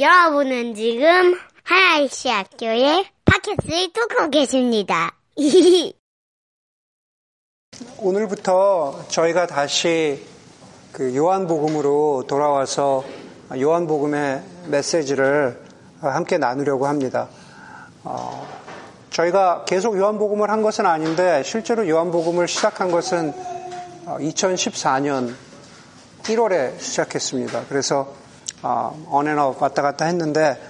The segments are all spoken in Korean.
여러분은 지금 하나이시 학교의 팟캐스트를 듣고 계십니다. 오늘부터 저희가 다시 그 요한복음으로 돌아와서 요한복음의 메시지를 함께 나누려고 합니다. 어, 저희가 계속 요한복음을 한 것은 아닌데 실제로 요한복음을 시작한 것은 2014년 1월에 시작했습니다. 그래서 언앤업 어, 왔다 갔다 했는데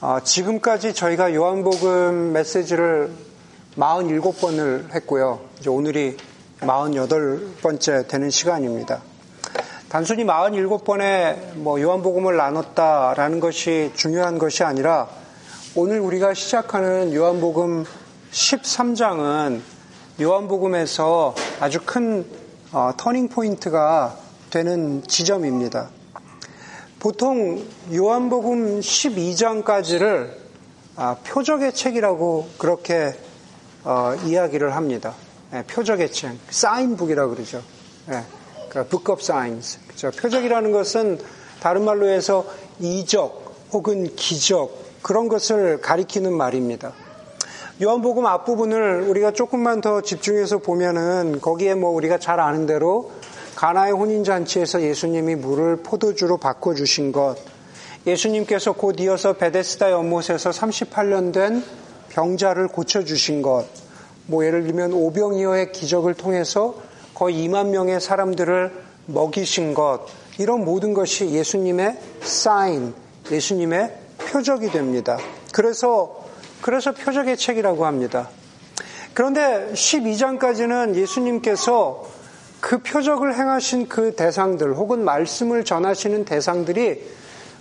어, 지금까지 저희가 요한복음 메시지를 47번을 했고요. 이제 오늘이 48번째 되는 시간입니다. 단순히 47번에 뭐 요한복음을 나눴다라는 것이 중요한 것이 아니라 오늘 우리가 시작하는 요한복음 13장은 요한복음에서 아주 큰 어, 터닝 포인트가 되는 지점입니다. 보통 요한복음 12장까지를 아, 표적의 책이라고 그렇게 어, 이야기를 합니다. 네, 표적의 책, 사인북이라고 그러죠. 네, 그러니까 of Signs. 그렇죠? 표적이라는 것은 다른 말로 해서 이적 혹은 기적 그런 것을 가리키는 말입니다. 요한복음 앞부분을 우리가 조금만 더 집중해서 보면은 거기에 뭐 우리가 잘 아는 대로 가나의 혼인 잔치에서 예수님이 물을 포도주로 바꿔 주신 것, 예수님께서 곧 이어서 베데스다 연못에서 38년 된 병자를 고쳐 주신 것, 뭐 예를 들면 오병이어의 기적을 통해서 거의 2만 명의 사람들을 먹이신 것, 이런 모든 것이 예수님의 사인, 예수님의 표적이 됩니다. 그래서, 그래서 표적의 책이라고 합니다. 그런데 12장까지는 예수님께서 그 표적을 행하신 그 대상들 혹은 말씀을 전하시는 대상들이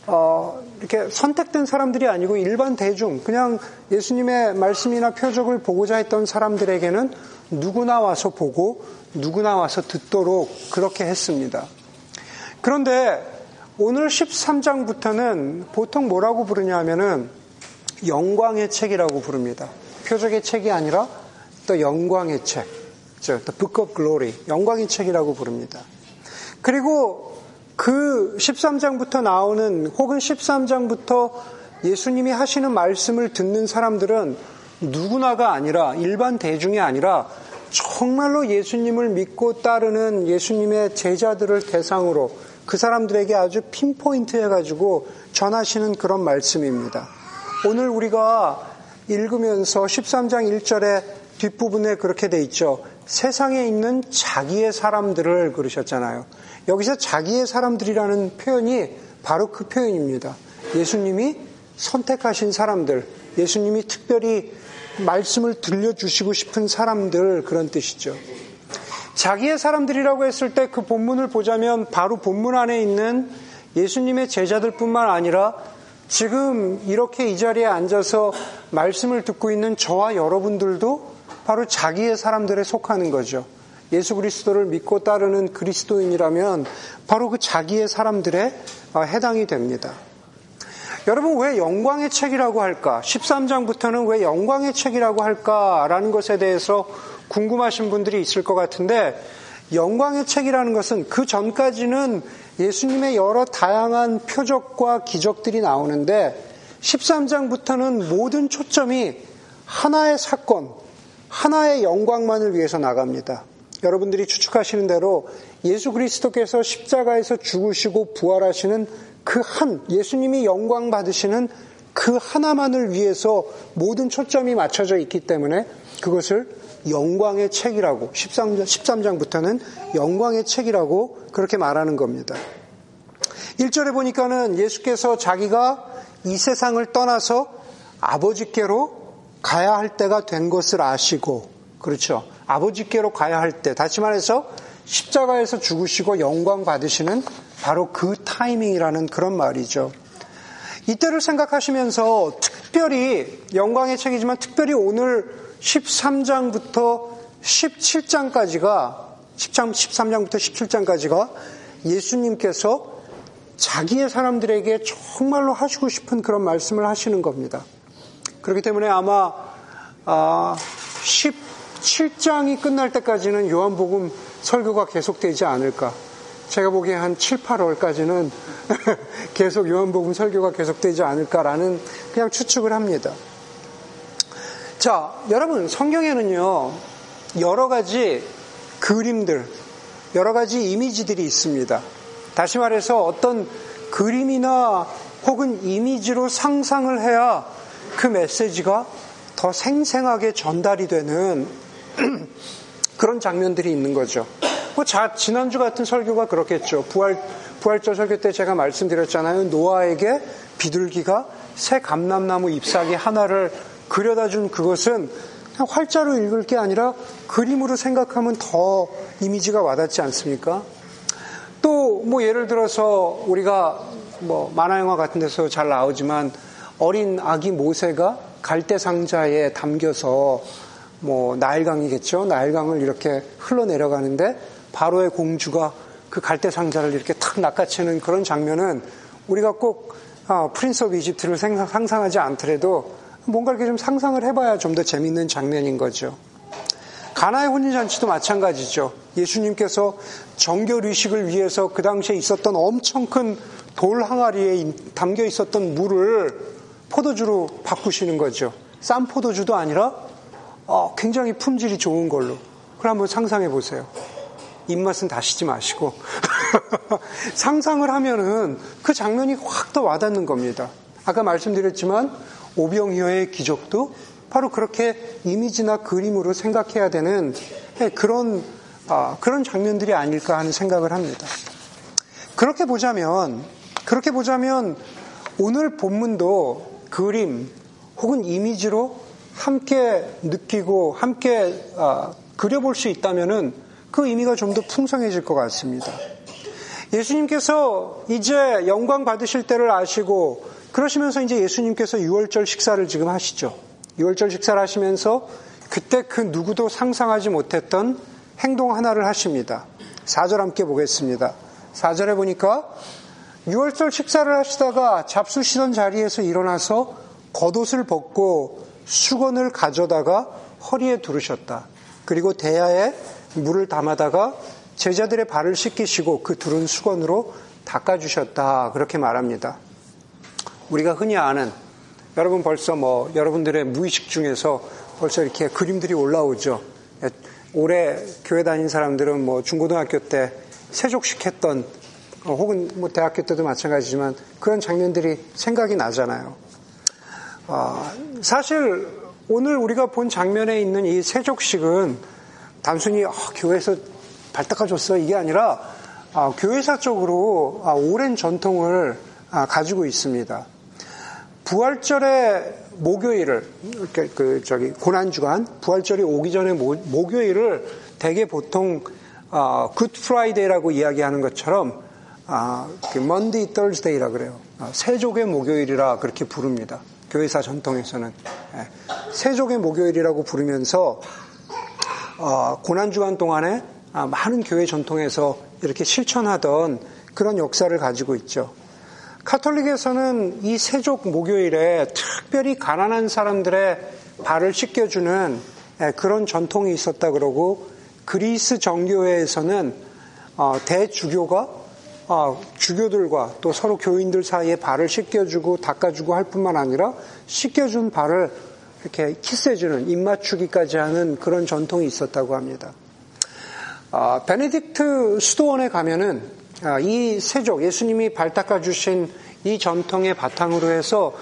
어, 이렇게 선택된 사람들이 아니고 일반 대중, 그냥 예수님의 말씀이나 표적을 보고자 했던 사람들에게는 누구나 와서 보고 누구나 와서 듣도록 그렇게 했습니다. 그런데 오늘 13장부터는 보통 뭐라고 부르냐 하면은 영광의 책이라고 부릅니다. 표적의 책이 아니라 또 영광의 책. The Book of Glory, 영광의 책이라고 부릅니다. 그리고 그 13장부터 나오는 혹은 13장부터 예수님이 하시는 말씀을 듣는 사람들은 누구나가 아니라 일반 대중이 아니라 정말로 예수님을 믿고 따르는 예수님의 제자들을 대상으로 그 사람들에게 아주 핀포인트 해가지고 전하시는 그런 말씀입니다. 오늘 우리가 읽으면서 13장 1절에 뒷부분에 그렇게 돼 있죠. 세상에 있는 자기의 사람들을 그러셨잖아요. 여기서 자기의 사람들이라는 표현이 바로 그 표현입니다. 예수님이 선택하신 사람들, 예수님이 특별히 말씀을 들려주시고 싶은 사람들 그런 뜻이죠. 자기의 사람들이라고 했을 때 그 본문을 보자면 바로 본문 안에 있는 예수님의 제자들뿐만 아니라 지금 이렇게 이 자리에 앉아서 말씀을 듣고 있는 저와 여러분들도 바로 자기의 사람들에 속하는 거죠. 예수 그리스도를 믿고 따르는 그리스도인이라면 바로 그 자기의 사람들에 어, 해당이 됩니다. 여러분 왜 영광의 책이라고 할까? 13장부터는 왜 영광의 책이라고 할까라는 것에 대해서 궁금하신 분들이 있을 것 같은데 영광의 책이라는 것은 그 전까지는 예수님의 여러 다양한 표적과 기적들이 나오는데 13장부터는 모든 초점이 하나의 사건, 하나의 영광만을 위해서 나갑니다. 여러분들이 추측하시는 대로 예수 그리스도께서 십자가에서 죽으시고 부활하시는 그 한, 예수님이 영광 받으시는 그 하나만을 위해서 모든 초점이 맞춰져 있기 때문에 그것을 영광의 책이라고 13장, 13장부터는 영광의 책이라고 그렇게 말하는 겁니다. 1절에 보니까는 예수께서 자기가 이 세상을 떠나서 아버지께로 가야 할 때가 된 것을 아시고, 그렇죠. 아버지께로 가야 할 때, 다시 말해서 십자가에서 죽으시고 영광 받으시는 바로 그 타이밍이라는 그런 말이죠. 이때를 생각하시면서 특별히 영광의 책이지만 특별히 오늘 13장부터 17장까지가 10장, 13장부터 17장까지가 예수님께서 자기의 사람들에게 정말로 하시고 싶은 그런 말씀을 하시는 겁니다. 그렇기 때문에 아마 아, 17장이 끝날 때까지는 요한복음 설교가 계속되지 않을까. 제가 보기에 한 7, 8월까지는 계속 요한복음 설교가 계속되지 않을까라는 그냥 추측을 합니다. 자, 여러분, 성경에는요, 여러 가지 그림들, 여러 가지 이미지들이 있습니다. 다시 말해서 어떤 그림이나 혹은 이미지로 상상을 해야 그 메시지가 더 생생하게 전달이 되는 그런 장면들이 있는 거죠. 뭐 자, 지난주 같은 설교가 그렇겠죠. 부활, 부활절 설교 때 제가 말씀드렸잖아요. 노아에게 비둘기가 새 감람나무 잎사귀 하나를 그려다 준 그것은 그냥 활자로 읽을 게 아니라 그림으로 생각하면 더 이미지가 와닿지 않습니까? 또 뭐 예를 들어서 우리가 뭐 만화 영화 같은 데서 잘 나오지만 어린 아기 모세가 갈대 상자에 담겨서 뭐 나일강이겠죠. 나일강을 이렇게 흘러내려가는데 바로의 공주가 그 갈대 상자를 이렇게 탁 낚아채는 그런 장면은 우리가 꼭 아, Prince of Egypt를 상상하지 않더라도 뭔가 이렇게 좀 상상을 해봐야 좀 더 재밌는 장면인 거죠. 가나의 혼인잔치도 마찬가지죠. 예수님께서 정결 의식을 위해서 그 당시에 있었던 엄청 큰 돌 항아리에 담겨 있었던 물을 포도주로 바꾸시는 거죠. 싼 포도주도 아니라 어, 굉장히 품질이 좋은 걸로. 그럼 한번 상상해 보세요. 입맛은 다시지 마시고 상상을 하면은 그 장면이 확 더 와닿는 겁니다. 아까 말씀드렸지만 오병이어의 기적도 바로 그렇게 이미지나 그림으로 생각해야 되는 그런 아, 그런 장면들이 아닐까 하는 생각을 합니다. 그렇게 보자면 그렇게 보자면 오늘 본문도 그림 혹은 이미지로 함께 느끼고 함께 아, 그려볼 수 있다면은 그 의미가 좀 더 풍성해질 것 같습니다. 예수님께서 이제 영광 받으실 때를 아시고 그러시면서 이제 예수님께서 6월절 식사를 지금 하시죠. 6월절 식사를 하시면서 그때 그 누구도 상상하지 못했던 행동 하나를 하십니다. 4절 함께 보겠습니다. 4절에 보니까 6월절 식사를 하시다가 잡수시던 자리에서 일어나서 겉옷을 벗고 수건을 가져다가 허리에 두르셨다. 그리고 대야에 물을 담아다가 제자들의 발을 씻기시고 그 두른 수건으로 닦아주셨다. 그렇게 말합니다. 우리가 흔히 아는 여러분 벌써 뭐 여러분들의 무의식 중에서 벌써 이렇게 그림들이 올라오죠. 올해 교회 다닌 사람들은 뭐 중고등학교 때 세족식 했던 어, 혹은 뭐 대학교 때도 마찬가지지만 그런 장면들이 생각이 나잖아요. 아, 사실 오늘 우리가 본 장면에 있는 이 세족식은 단순히 아, 교회에서 발 닦아줬어 이게 아니라 아, 교회사적으로 아, 오랜 전통을 아, 가지고 있습니다. 부활절의 목요일을 그 저기 고난 주간 부활절이 오기 전에 모, 목요일을 대개 보통 어, Good Friday라고 이야기하는 것처럼 아, 그 Maundy Thursday라 그래요. 아, 세족의 목요일이라 그렇게 부릅니다. 교회사 전통에서는 예, 세족의 목요일이라고 부르면서 어, 고난 주간 동안에 아, 많은 교회 전통에서 이렇게 실천하던 그런 역사를 가지고 있죠. 카톨릭에서는 이 세족 목요일에 특별히 가난한 사람들의 발을 씻겨주는 예, 그런 전통이 있었다 그러고 그리스 정교회에서는 어, 대주교가 어, 주교들과 또 서로 교인들 사이에 발을 씻겨주고 닦아주고 할 뿐만 아니라 씻겨준 발을 이렇게 키스해주는 입맞추기까지 하는 그런 전통이 있었다고 합니다. 아, 베네딕트 수도원에 가면은 아, 이 세족, 예수님이 발 닦아주신 이 전통의 바탕으로 해서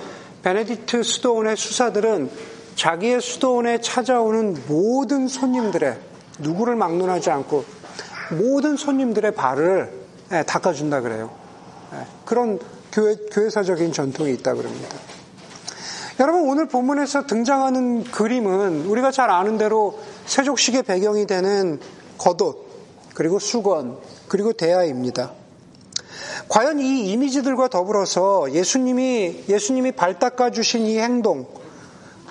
베네딕트 수도원의 수사들은 자기의 수도원에 찾아오는 모든 손님들의 누구를 막론하지 않고 모든 손님들의 발을 예, 닦아준다 그래요. 예, 그런 교회, 교회사적인 전통이 있다 그럽니다. 여러분 오늘 본문에서 등장하는 그림은 우리가 잘 아는 대로 세족식의 배경이 되는 겉옷 그리고 수건 그리고 대야입니다. 과연 이 이미지들과 더불어서 예수님이 예수님이 발 닦아 주신 이 행동,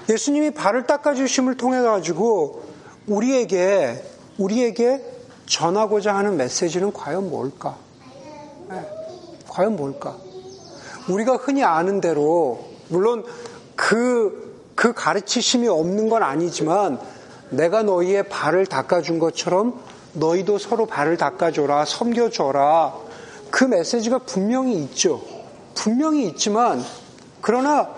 예수님이 발을 닦아 주심을 통해 가지고 우리에게 우리에게 전하고자 하는 메시지는 과연 뭘까? 네, 과연 뭘까? 우리가 흔히 아는 대로 물론 그, 그 가르치심이 없는 건 아니지만 내가 너희의 발을 닦아준 것처럼 너희도 서로 발을 닦아줘라, 섬겨줘라. 그 메시지가 분명히 있죠. 분명히 있지만, 그러나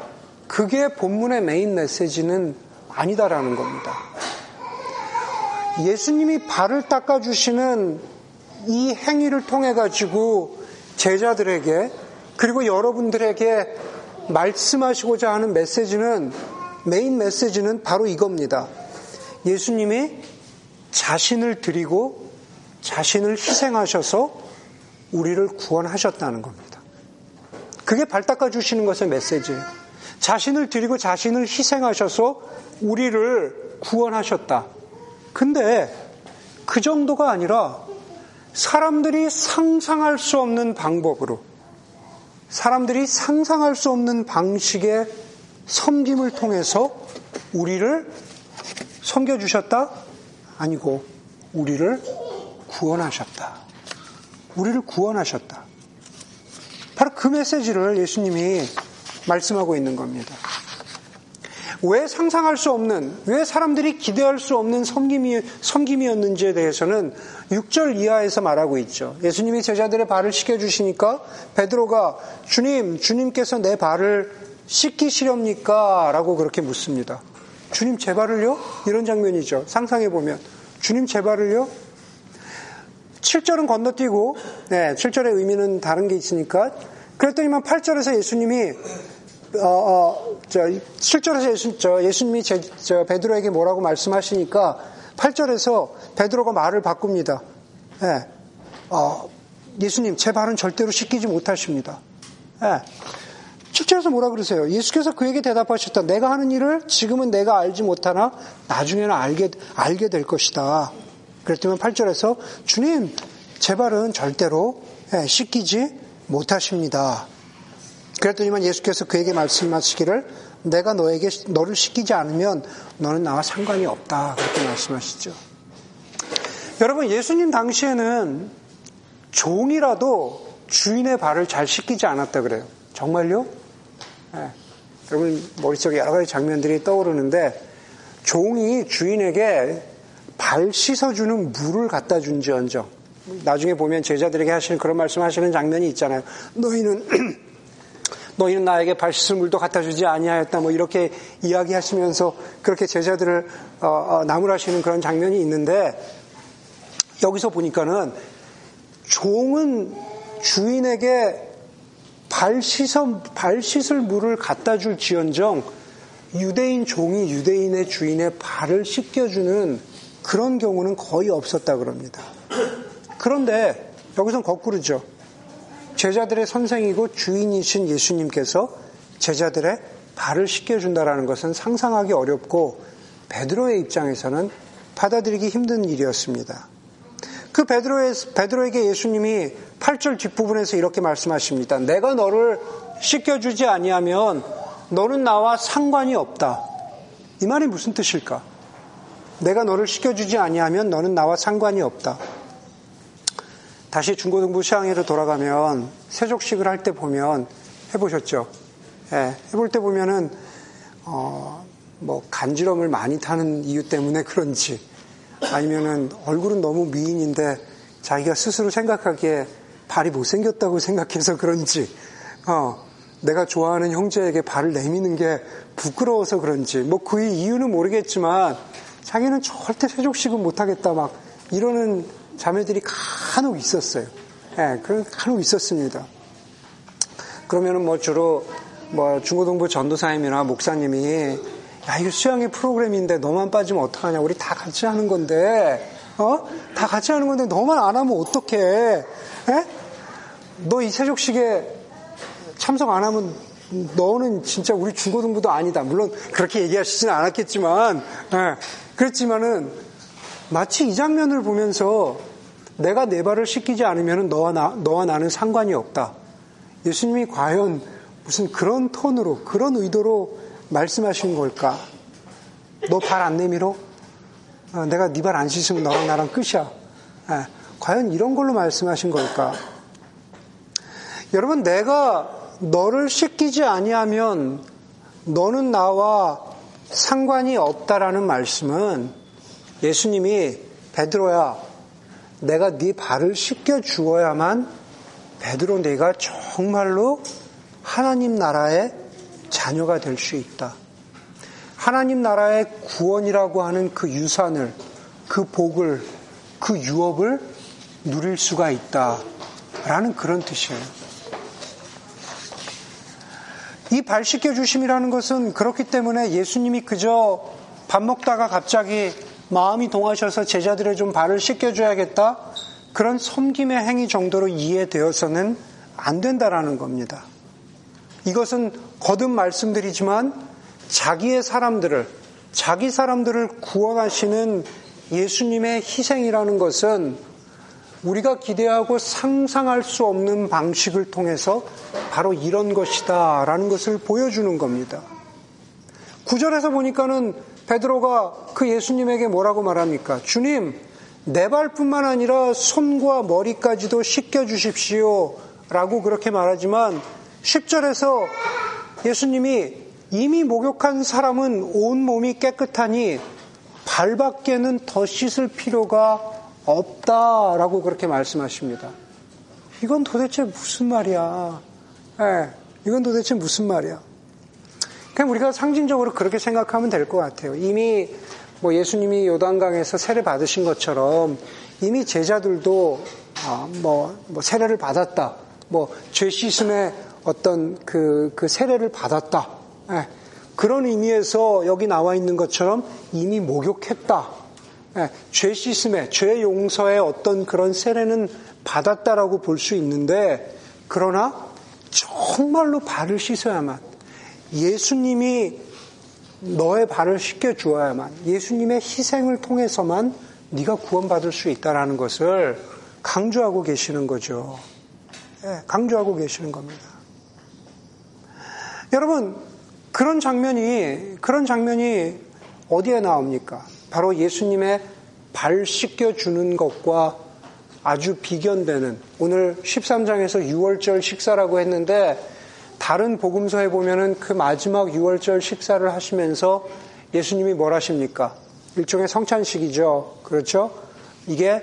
그게 본문의 메인 메시지는 아니다라는 겁니다. 예수님이 발을 닦아주시는 이 행위를 통해 가지고 제자들에게 그리고 여러분들에게 말씀하시고자 하는 메시지는 메인 메시지는 바로 이겁니다. 예수님이 자신을 드리고 자신을 희생하셔서 우리를 구원하셨다는 겁니다. 그게 발 닦아 주시는 것의 메시지예요. 자신을 드리고 자신을 희생하셔서 우리를 구원하셨다. 근데 그 정도가 아니라 사람들이 상상할 수 없는 방법으로 사람들이 상상할 수 없는 방식의 섬김을 통해서 우리를 섬겨주셨다? 아니고, 우리를 구원하셨다. 우리를 구원하셨다. 바로 그 메시지를 예수님이 말씀하고 있는 겁니다. 왜 상상할 수 없는, 왜 사람들이 기대할 수 없는 섬김이, 섬김이었는지에 대해서는 6절 이하에서 말하고 있죠. 예수님이 제자들의 발을 씻겨주시니까 베드로가 주님, 주님께서 내 발을 씻기시렵니까? 라고 그렇게 묻습니다. 주님 제 발을요? 이런 장면이죠. 상상해보면. 주님 제 발을요? 7절은 건너뛰고, 네, 7절의 의미는 다른 게 있으니까. 그랬더니만 8절에서 예수님이 어, 어, 저, 7절에서 예수, 저, 예수님이 제, 저, 베드로에게 뭐라고 말씀하시니까 8절에서 베드로가 말을 바꿉니다. 예, 어, 예수님, 제 발은 절대로 씻기지 못하십니다. 예. 7절에서 뭐라 그러세요? 예수께서 그에게 대답하셨다. 내가 하는 일을 지금은 내가 알지 못하나 나중에는 알게, 알게 될 것이다. 그랬더니 8절에서 주님, 제 발은 절대로 예, 씻기지 못하십니다. 그랬더니만 예수께서 그에게 말씀하시기를 내가 너에게 너를 시키지 않으면 너는 나와 상관이 없다 그렇게 말씀하시죠. 여러분 예수님 당시에는 종이라도 주인의 발을 잘 씻기지 않았다 그래요. 정말요? 네. 여러분 머릿속에 여러 가지 장면들이 떠오르는데 종이 주인에게 발 씻어주는 물을 갖다 준지언정 나중에 보면 제자들에게 하시는 그런 말씀 하시는 장면이 있잖아요. 너희는 너희는 나에게 발 씻을 물도 갖다 주지 아니하였다. 뭐 이렇게 이야기하시면서 그렇게 제자들을 어, 어, 나무라시는 그런 장면이 있는데 여기서 보니까는 종은 주인에게 발 씻어 발 씻을 물을 갖다 줄 지언정 유대인 종이 유대인의 주인의 발을 씻겨주는 그런 경우는 거의 없었다 그럽니다. 그런데 여기선 거꾸로죠. 제자들의 선생이고 주인이신 예수님께서 제자들의 발을 씻겨준다라는 것은 상상하기 어렵고 베드로의 입장에서는 받아들이기 힘든 일이었습니다. 그 베드로의, 베드로에게 예수님이 8절 뒷부분에서 이렇게 말씀하십니다. 내가 너를 씻겨주지 아니하면 너는 나와 상관이 없다. 이 말이 무슨 뜻일까? 내가 너를 씻겨주지 아니하면 너는 나와 상관이 없다. 다시 중고등부 시황회로 돌아가면 세족식을 할 때 보면 해보셨죠? 예, 해볼 때 보면은 어, 뭐 간지럼을 많이 타는 이유 때문에 그런지 아니면은 얼굴은 너무 미인인데 자기가 스스로 생각하기에 발이 못생겼다고 생각해서 그런지 어, 내가 좋아하는 형제에게 발을 내미는 게 부끄러워서 그런지 뭐 그 이유는 모르겠지만 자기는 절대 세족식은 못하겠다 막 이러는 자매들이 간혹 있었어요. 예, 그 간혹 있었습니다. 그러면은 뭐 주로 뭐 중고등부 전도사님이나 목사님이 야 이거 수양의 프로그램인데 너만 빠지면 어떡하냐 우리 다 같이 하는 건데 어? 다 같이 하는 건데 너만 안 하면 어떡해 예? 너이 세족식에 참석 안 하면 너는 진짜 우리 중고등부도 아니다 물론 그렇게 얘기하시지는 않았겠지만 예, 그렇지만은 마치 이 장면을 보면서 내가 내 발을 씻기지 않으면 너와, 나, 너와 나는 상관이 없다. 예수님이 과연 무슨 그런 톤으로, 그런 의도로 말씀하신 걸까? 너 발 안 내밀어? 어, 내가 네 발 안 씻으면 너랑 나랑 끝이야. 예, 과연 이런 걸로 말씀하신 걸까? 여러분, 내가 너를 씻기지 아니하면 너는 나와 상관이 없다라는 말씀은 예수님이 베드로야 내가 네 발을 씻겨 주어야만 베드로 내가 정말로 하나님 나라의 자녀가 될 수 있다. 하나님 나라의 구원이라고 하는 그 유산을, 그 복을, 그 유업을 누릴 수가 있다. 라는 그런 뜻이에요. 이 발 씻겨 주심이라는 것은 그렇기 때문에 예수님이 그저 밥 먹다가 갑자기 마음이 동하셔서 제자들의 좀 발을 씻겨줘야겠다. 그런 섬김의 행위 정도로 이해되어서는 안 된다라는 겁니다. 이것은 거듭 말씀드리지만 자기의 사람들을, 자기 사람들을 구원하시는 예수님의 희생이라는 것은 우리가 기대하고 상상할 수 없는 방식을 통해서 바로 이런 것이다 라는 것을 보여주는 겁니다. 구절에서 보니까는 베드로가 그 예수님에게 뭐라고 말합니까? 주님, 내 발뿐만 아니라 손과 머리까지도 씻겨 주십시오. 라고 그렇게 말하지만 10절에서 예수님이 이미 목욕한 사람은 온 몸이 깨끗하니 발밖에는 더 씻을 필요가 없다라고 그렇게 말씀하십니다. 이건 도대체 무슨 말이야? 네, 이건 도대체 무슨 말이야? 그냥 우리가 상징적으로 그렇게 생각하면 될 것 같아요. 이미 뭐 예수님이 요단강에서 세례 받으신 것처럼 이미 제자들도 아, 뭐, 뭐 세례를 받았다. 뭐 죄 씻음의 어떤 그, 그 세례를 받았다. 네. 그런 의미에서 여기 나와 있는 것처럼 이미 목욕했다. 네. 죄 씻음의, 죄 용서의 어떤 그런 세례는 받았다라고 볼 수 있는데, 그러나 정말로 발을 씻어야만, 예수님이 너의 발을 씻겨 주어야만, 예수님의 희생을 통해서만 네가 구원받을 수 있다라는 것을 강조하고 계시는 거죠. 네. 강조하고 계시는 겁니다. 여러분, 그런 장면이, 그런 장면이 어디에 나옵니까? 바로 예수님의 발 씻겨 주는 것과 아주 비견되는 오늘 13장에서 6월절 식사라고 했는데 다른 복음서에 보면은 그 마지막 6월절 식사를 하시면서 예수님이 뭘 하십니까? 일종의 성찬식이죠. 그렇죠? 이게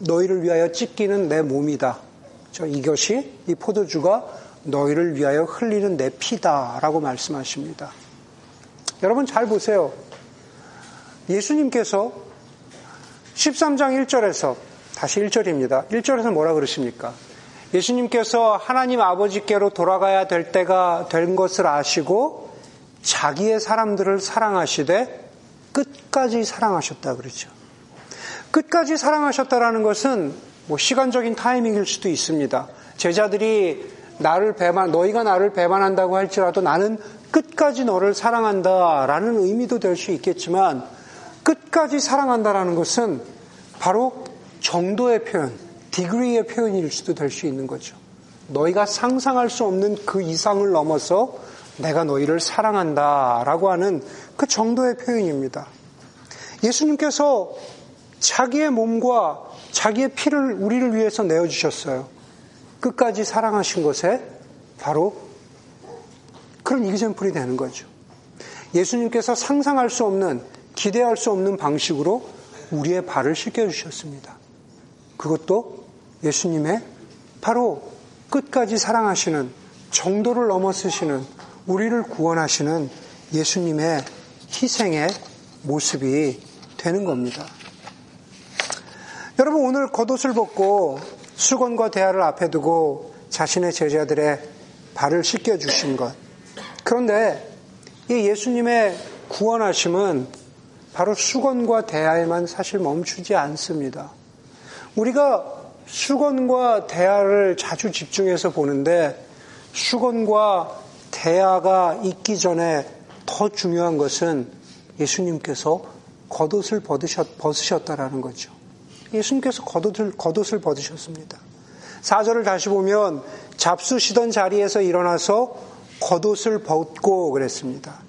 너희를 위하여 찢기는 내 몸이다. 이것이 이 포도주가 너희를 위하여 흘리는 내 피다라고 말씀하십니다. 여러분 잘 보세요. 예수님께서 13장 1절에서 다시 1절입니다. 1절에서 뭐라 그러십니까? 예수님께서 하나님 아버지께로 돌아가야 될 때가 된 것을 아시고 자기의 사람들을 사랑하시되 끝까지 사랑하셨다 그러죠. 끝까지 사랑하셨다라는 것은 뭐 시간적인 타이밍일 수도 있습니다. 제자들이 나를 배만, 너희가 나를 배반한다고 할지라도 나는 끝까지 너를 사랑한다라는 의미도 될 수 있겠지만 끝까지 사랑한다라는 것은 바로 정도의 표현, 디그리의 표현일 수도 될 수 있는 거죠. 너희가 상상할 수 없는 그 이상을 넘어서 내가 너희를 사랑한다 라고 하는 그 정도의 표현입니다. 예수님께서 자기의 몸과 자기의 피를 우리를 위해서 내어주셨어요. 끝까지 사랑하신 것에 바로 그런 이그젠플이 되는 거죠. 예수님께서 상상할 수 없는, 기대할 수 없는 방식으로 우리의 발을 씻겨주셨습니다. 그것도 예수님의 바로 끝까지 사랑하시는, 정도를 넘어서시는, 우리를 구원하시는 예수님의 희생의 모습이 되는 겁니다. 여러분 오늘 겉옷을 벗고 수건과 대화를 앞에 두고 자신의 제자들의 발을 씻겨 주신 것. 그런데 이 예수님의 구원하심은 바로 수건과 대화에만 사실 멈추지 않습니다. 우리가 수건과 대화를 자주 집중해서 보는데 수건과 대화가 있기 전에 더 중요한 것은 예수님께서 겉옷을 벗으셨, 벗으셨다라는 거죠. 예수님께서 겉옷을, 겉옷을 벗으셨습니다. 4절을 다시 보면 잡수시던 자리에서 일어나서 겉옷을 벗고 그랬습니다.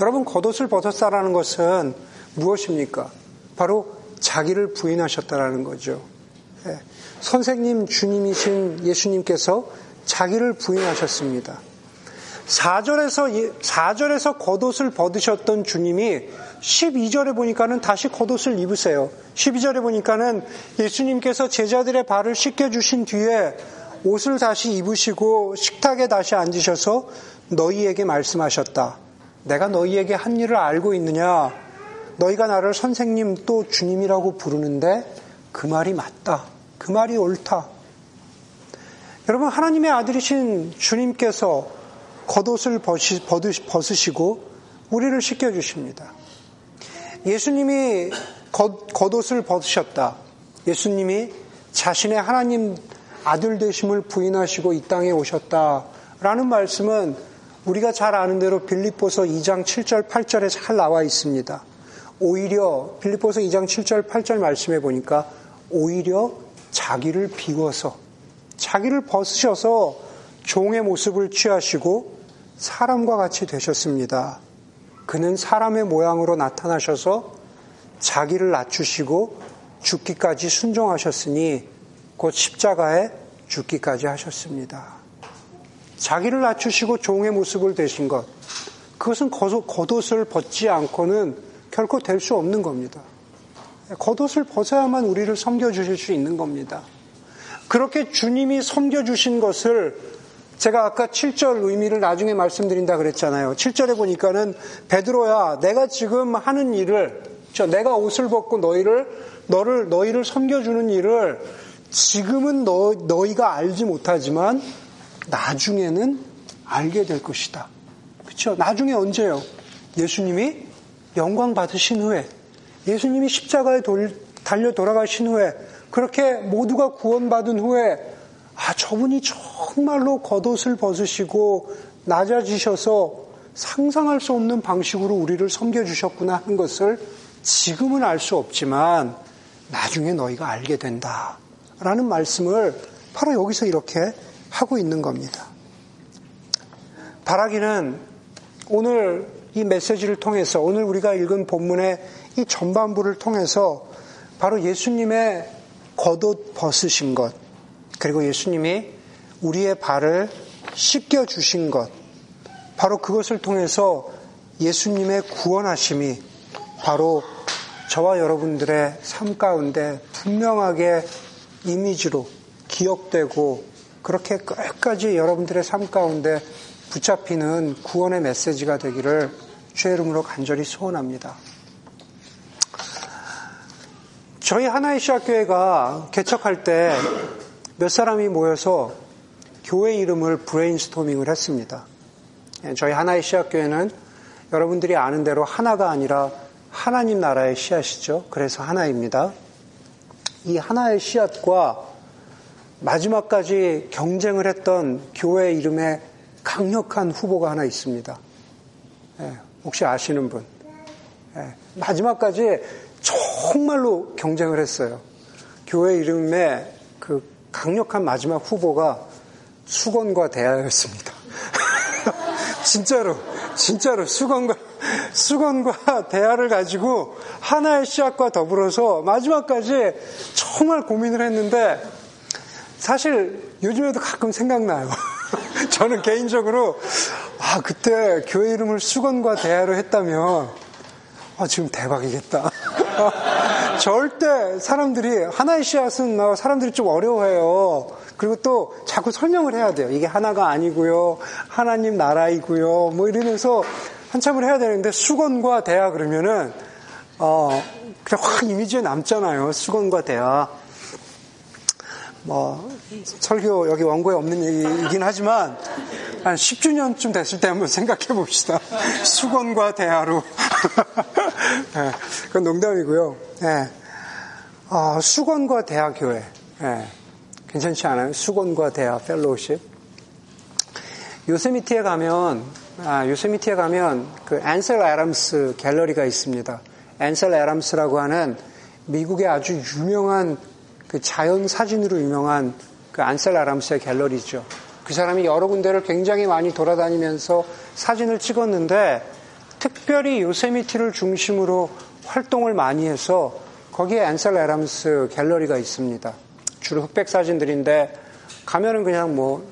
여러분, 겉옷을 벗었다라는 것은 무엇입니까? 바로 자기를 부인하셨다라는 거죠. 예. 선생님, 주님이신 예수님께서 자기를 부인하셨습니다. 4절에서, 4절에서 겉옷을 벗으셨던 주님이 12절에 보니까는 다시 겉옷을 입으세요. 12절에 보니까는 예수님께서 제자들의 발을 씻겨주신 뒤에 옷을 다시 입으시고 식탁에 다시 앉으셔서 너희에게 말씀하셨다. 내가 너희에게 한 일을 알고 있느냐? 너희가 나를 선생님 또 주님이라고 부르는데 그 말이 맞다. 그 말이 옳다. 여러분, 하나님의 아들이신 주님께서 겉옷을 벗으시고 우리를 씻겨주십니다. 예수님이 겉, 겉옷을 벗으셨다. 예수님이 자신의 하나님 아들 되심을 부인하시고 이 땅에 오셨다 라는 말씀은 우리가 잘 아는 대로 빌립보서 2장 7절 8절에 잘 나와 있습니다. 오히려 빌립보서 2장 7절 8절 말씀해 보니까 오히려 자기를 비워서 자기를 벗으셔서 종의 모습을 취하시고 사람과 같이 되셨습니다. 그는 사람의 모양으로 나타나셔서 자기를 낮추시고 죽기까지 순종하셨으니 곧 십자가에 죽기까지 하셨습니다. 자기를 낮추시고 종의 모습을 되신 것, 그것은 겉옷을 벗지 않고는 결코 될 수 없는 겁니다. 겉옷을 벗어야만 우리를 섬겨주실 수 있는 겁니다. 그렇게 주님이 섬겨주신 것을 제가 아까 7절 의미를 나중에 말씀드린다 그랬잖아요. 7절에 보니까는 베드로야, 내가 지금 하는 일을, 저 내가 옷을 벗고 너희를, 너를, 너희를 섬겨주는 일을 지금은 너, 너희가 알지 못하지만 나중에는 알게 될 것이다. 그렇죠? 나중에 언제요? 예수님이 영광 받으신 후에 예수님이 십자가에 돌, 달려 돌아가신 후에 그렇게 모두가 구원받은 후에 아 저분이 정말로 겉옷을 벗으시고 낮아지셔서 상상할 수 없는 방식으로 우리를 섬겨주셨구나 하는 것을 지금은 알 수 없지만 나중에 너희가 알게 된다. 라는 말씀을 바로 여기서 이렇게 하고 있는 겁니다. 바라기는 오늘 이 메시지를 통해서 오늘 우리가 읽은 본문의 이 전반부를 통해서 바로 예수님의 겉옷 벗으신 것, 그리고 예수님이 우리의 발을 씻겨 주신 것, 바로 그것을 통해서 예수님의 구원하심이 바로 저와 여러분들의 삶 가운데 분명하게 이미지로 기억되고 그렇게 끝까지 여러분들의 삶 가운데 붙잡히는 구원의 메시지가 되기를 주의 이름으로 간절히 소원합니다. 저희 하나의 시학교회가 개척할 때 몇 사람이 모여서 교회 이름을 브레인스토밍을 했습니다. 예, 저희 하나의 시학교회는 여러분들이 아는 대로 하나가 아니라 하나님 나라의 씨앗이죠. 그래서 하나입니다. 이 하나의 씨앗과 마지막까지 경쟁을 했던 교회 이름에 강력한 후보가 하나 있습니다. 예, 혹시 아시는 분? 예, 마지막까지 정말로 경쟁을 했어요. 교회 이름에 그 강력한 마지막 후보가 수건과 대하였습니다. 진짜로, 진짜로 수건과, 수건과 대하를 가지고 하나의 씨앗과 더불어서 마지막까지 정말 고민을 했는데 사실 요즘에도 가끔 생각나요. 저는 개인적으로 아 그때 교회 이름을 수건과 대하로 했다면 아 지금 대박이겠다. 절대 사람들이 하나의 씨앗은 사람들이 좀 어려워해요. 그리고 또 자꾸 설명을 해야 돼요. 이게 하나가 아니고요. 하나님 나라이고요. 뭐 이러면서 한참을 해야 되는데 수건과 대하 그러면은 어 그냥 확 이미지에 남잖아요. 수건과 대하. 뭐 설교 여기 원고에 없는 얘기이긴 하지만 한 10주년쯤 됐을 때 한번 생각해 봅시다. 수건과 대하로. 네, 그건 농담이고요. 네. 어, 수건과 대하 교회. 네. 괜찮지 않아요? 수건과 대하 펠로우십. 요세미티에 가면 아, 요세미티에 가면 그 앤셀 애람스 갤러리가 있습니다. 앤셀 애람스라고 하는 미국의 아주 유명한 그 자연 사진으로 유명한 그 안셀 아람스의 갤러리죠. 그 사람이 여러 군데를 굉장히 많이 돌아다니면서 사진을 찍었는데 특별히 요세미티를 중심으로 활동을 많이 해서 거기에 안셀 아람스 갤러리가 있습니다. 주로 흑백 사진들인데 가면은 그냥 뭐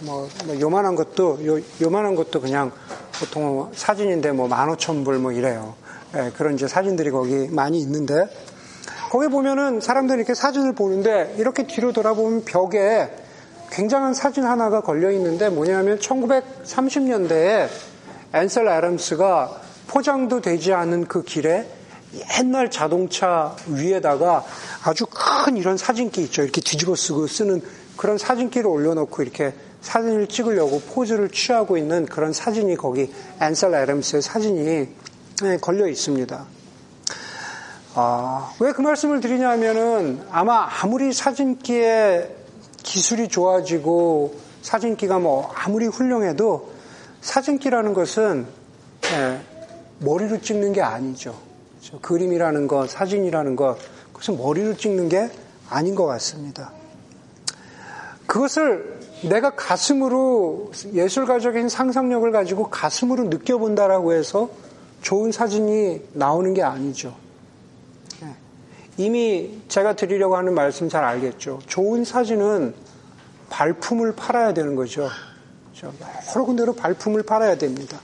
뭐, 뭐 요만한 것도 요, 요만한 것도 그냥 보통 사진인데 뭐 15,000불 뭐 이래요. 예, 그런 이제 사진들이 거기 많이 있는데 거기 보면은 사람들이 이렇게 사진을 보는데 이렇게 뒤로 돌아보면 벽에 굉장한 사진 하나가 걸려 있는데 뭐냐면 1930년대에 앤셀 애덤스가 포장도 되지 않은 그 길에 옛날 자동차 위에다가 아주 큰 이런 사진기 있죠. 이렇게 뒤집어 쓰고 쓰는 그런 사진기를 올려놓고 이렇게 사진을 찍으려고 포즈를 취하고 있는 그런 사진이 거기 앤셀 애덤스의 사진이 네, 걸려 있습니다. 아, 왜 그 말씀을 드리냐면은 아마 아무리 사진기에 기술이 좋아지고 사진기가 뭐 아무리 훌륭해도 사진기라는 것은 네, 머리로 찍는 게 아니죠. 그림이라는 것, 사진이라는 것, 그것은 머리로 찍는 게 아닌 것 같습니다. 그것을 내가 가슴으로 예술가적인 상상력을 가지고 가슴으로 느껴본다라고 해서 좋은 사진이 나오는 게 아니죠. 예. 이미 제가 드리려고 하는 말씀 잘 알겠죠. 좋은 사진은 발품을 팔아야 되는 거죠. 여러 군데로 발품을 팔아야 됩니다.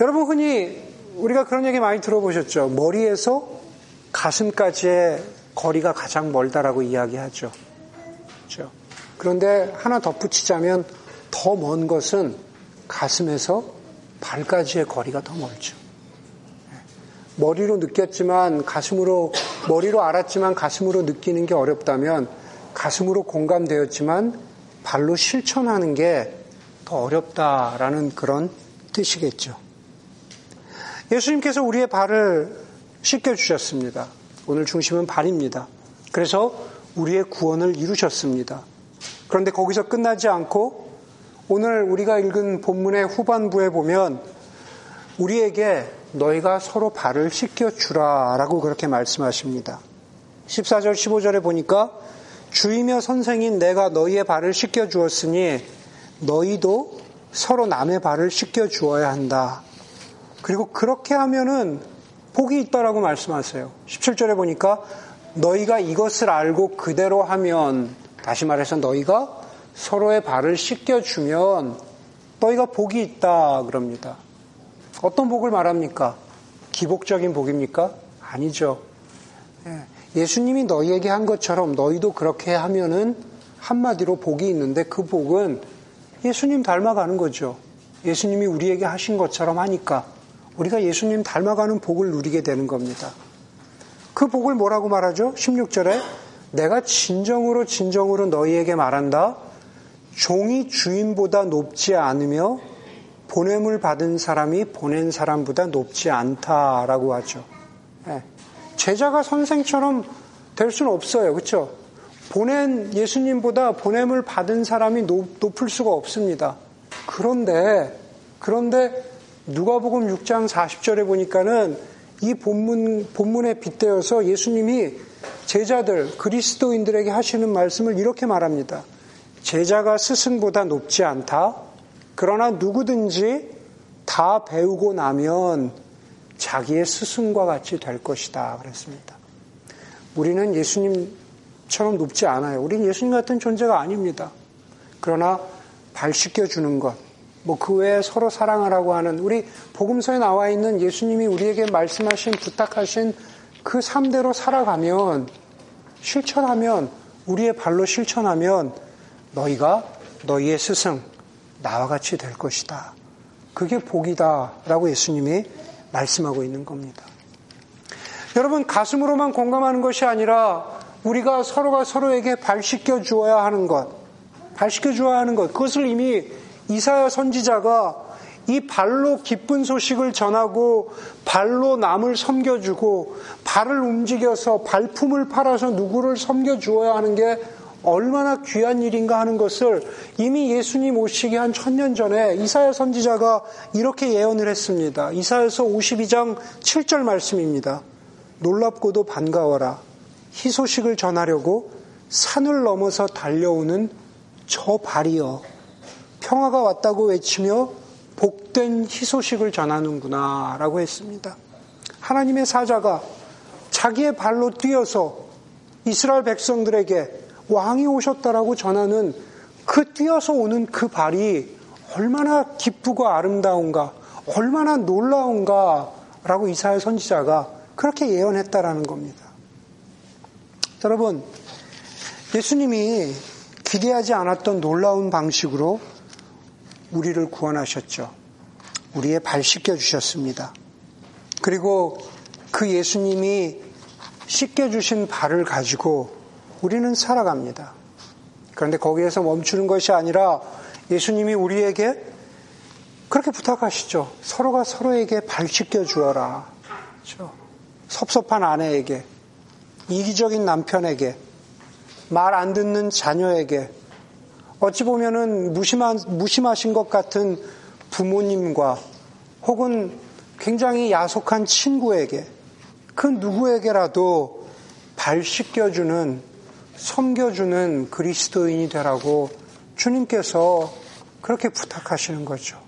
여러분 흔히 우리가 그런 얘기 많이 들어보셨죠. 머리에서 가슴까지의 거리가 가장 멀다라고 이야기하죠. 그렇죠? 그런데 하나 덧붙이자면 더 먼 것은 가슴에서 발까지의 거리가 더 멀죠. 머리로 느꼈지만 가슴으로 머리로 알았지만 가슴으로 느끼는 게 어렵다면 가슴으로 공감되었지만 발로 실천하는 게 더 어렵다라는 그런 뜻이겠죠. 예수님께서 우리의 발을 씻겨 주셨습니다. 오늘 중심은 발입니다. 그래서 우리의 구원을 이루셨습니다. 그런데 거기서 끝나지 않고 오늘 우리가 읽은 본문의 후반부에 보면 우리에게 너희가 서로 발을 씻겨 주라 라고 그렇게 말씀하십니다. 14절, 15절에 보니까 주이며 선생인 내가 너희의 발을 씻겨 주었으니 너희도 서로 남의 발을 씻겨 주어야 한다. 그리고 그렇게 하면은 복이 있다라고 말씀하세요. 17절에 보니까 너희가 이것을 알고 그대로 하면 다시 말해서 너희가 서로의 발을 씻겨 주면 너희가 복이 있다 그럽니다. 어떤 복을 말합니까? 기복적인 복입니까? 아니죠. 예, 예수님이 너희에게 한 것처럼 너희도 그렇게 하면은 한마디로 복이 있는데 그 복은 예수님 닮아가는 거죠. 예수님이 우리에게 하신 것처럼 하니까 우리가 예수님 닮아가는 복을 누리게 되는 겁니다. 그 복을 뭐라고 말하죠? 16절에 내가 진정으로 진정으로 너희에게 말한다. 종이 주인보다 높지 않으며 보냄을 받은 사람이 보낸 사람보다 높지 않다라고 하죠. 네. 제자가 선생처럼 될 수는 없어요. 그렇죠? 보낸 예수님보다 보냄을 받은 사람이 높, 높을 수가 없습니다. 그런데 그런데 누가복음 6장 40절에 보니까는 이 본문 본문에 빗대어서 예수님이 제자들 그리스도인들에게 하시는 말씀을 이렇게 말합니다. 제자가 스승보다 높지 않다. 그러나 누구든지 다 배우고 나면 자기의 스승과 같이 될 것이다. 그랬습니다. 우리는 예수님처럼 높지 않아요. 우리는 예수님 같은 존재가 아닙니다. 그러나 발 씻겨 주는 것, 뭐 그 외에 서로 사랑하라고 하는 우리 복음서에 나와 있는 예수님이 우리에게 말씀하신, 부탁하신 그 삶대로 살아가면, 실천하면, 우리의 발로 실천하면 너희가 너희의 스승, 나와 같이 될 것이다. 그게 복이다. 라고 예수님이 말씀하고 있는 겁니다. 여러분, 가슴으로만 공감하는 것이 아니라 우리가 서로가 서로에게 발 씻겨 주어야 하는 것, 발 씻겨 주어야 하는 것, 그것을 이미 이사야 선지자가 이 발로 기쁜 소식을 전하고 발로 남을 섬겨주고 발을 움직여서 발품을 팔아서 누구를 섬겨주어야 하는 게 얼마나 귀한 일인가 하는 것을 이미 예수님 오시기 한 천년 전에 이사야 선지자가 이렇게 예언을 했습니다. 이사야서 52장 7절 말씀입니다. 놀랍고도 반가워라. 희소식을 전하려고 산을 넘어서 달려오는 저 발이여. 평화가 왔다고 외치며 복된 희소식을 전하는구나 라고 했습니다. 하나님의 사자가 자기의 발로 뛰어서 이스라엘 백성들에게 왕이 오셨다라고 전하는 그 뛰어서 오는 그 발이 얼마나 기쁘고 아름다운가, 얼마나 놀라운가라고 이사야 선지자가 그렇게 예언했다라는 겁니다. 여러분, 예수님이 기대하지 않았던 놀라운 방식으로 우리를 구원하셨죠. 우리의 발 씻겨 주셨습니다. 그리고 그 예수님이 씻겨 주신 발을 가지고 우리는 살아갑니다. 그런데 거기에서 멈추는 것이 아니라 예수님이 우리에게 그렇게 부탁하시죠. 서로가 서로에게 발 씻겨 주어라. 그렇죠? 섭섭한 아내에게, 이기적인 남편에게, 말 안 듣는 자녀에게, 어찌 보면은 무심한, 무심하신 것 같은 부모님과 혹은 굉장히 야속한 친구에게, 그 누구에게라도 발 씻겨주는, 섬겨주는 그리스도인이 되라고 주님께서 그렇게 부탁하시는 거죠.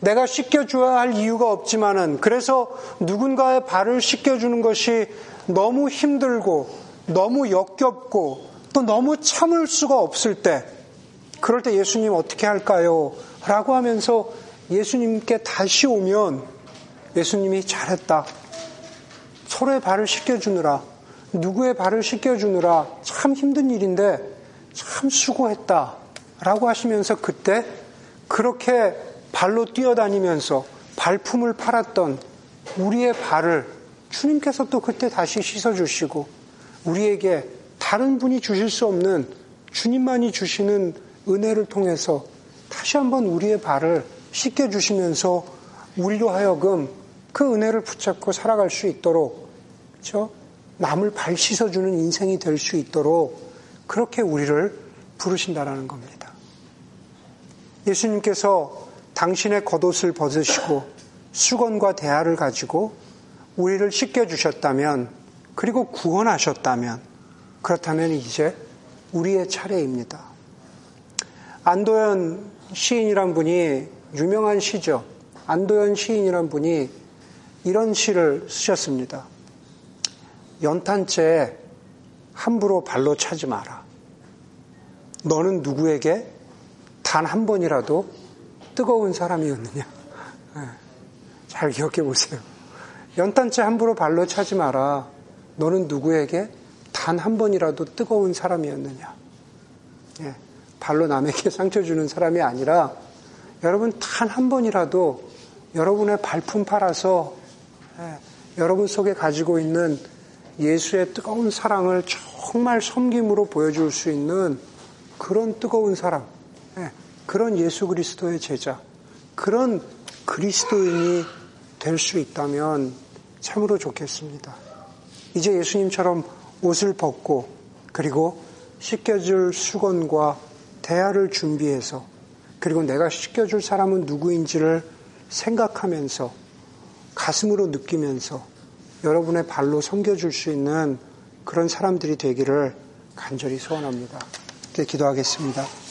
내가 씻겨줘야 할 이유가 없지만은 그래서 누군가의 발을 씻겨주는 것이 너무 힘들고 너무 역겹고 또 너무 참을 수가 없을 때 그럴 때 예수님 어떻게 할까요? 라고 하면서 예수님께 다시 오면 예수님이 잘했다. 서로의 발을 씻겨주느라 누구의 발을 씻겨주느라 참 힘든 일인데 참 수고했다. 라고 하시면서 그때 그렇게 발로 뛰어다니면서 발품을 팔았던 우리의 발을 주님께서 또 그때 다시 씻어주시고 우리에게 다른 분이 주실 수 없는 주님만이 주시는 은혜를 통해서 다시 한번 우리의 발을 씻겨주시면서 우리로 하여금 그 은혜를 붙잡고 살아갈 수 있도록 그렇죠? 남을 발 씻어주는 인생이 될 수 있도록 그렇게 우리를 부르신다라는 겁니다. 예수님께서 당신의 겉옷을 벗으시고 수건과 대야를 가지고 우리를 씻겨주셨다면 그리고 구원하셨다면 그렇다면 이제 우리의 차례입니다. 안도현 시인이란 분이 유명한 시죠. 안도현 시인이란 분이 이런 시를 쓰셨습니다. 연탄재 함부로 발로 차지 마라. 너는 누구에게 단 한 번이라도 뜨거운 사람이었느냐? 네. 잘 기억해 보세요. 연탄재 함부로 발로 차지 마라. 너는 누구에게 단 한 번이라도 뜨거운 사람이었느냐? 예, 발로 남에게 상처 주는 사람이 아니라 여러분 단 한 번이라도 여러분의 발품 팔아서 예, 여러분 속에 가지고 있는 예수의 뜨거운 사랑을 정말 섬김으로 보여줄 수 있는 그런 뜨거운 사랑, 예, 그런 예수 그리스도의 제자, 그런 그리스도인이 될 수 있다면 참으로 좋겠습니다. 이제 예수님처럼 옷을 벗고 그리고 씻겨줄 수건과 대야를 준비해서 그리고 내가 씻겨줄 사람은 누구인지를 생각하면서 가슴으로 느끼면서 여러분의 발로 섬겨줄 수 있는 그런 사람들이 되기를 간절히 소원합니다. 기도하겠습니다.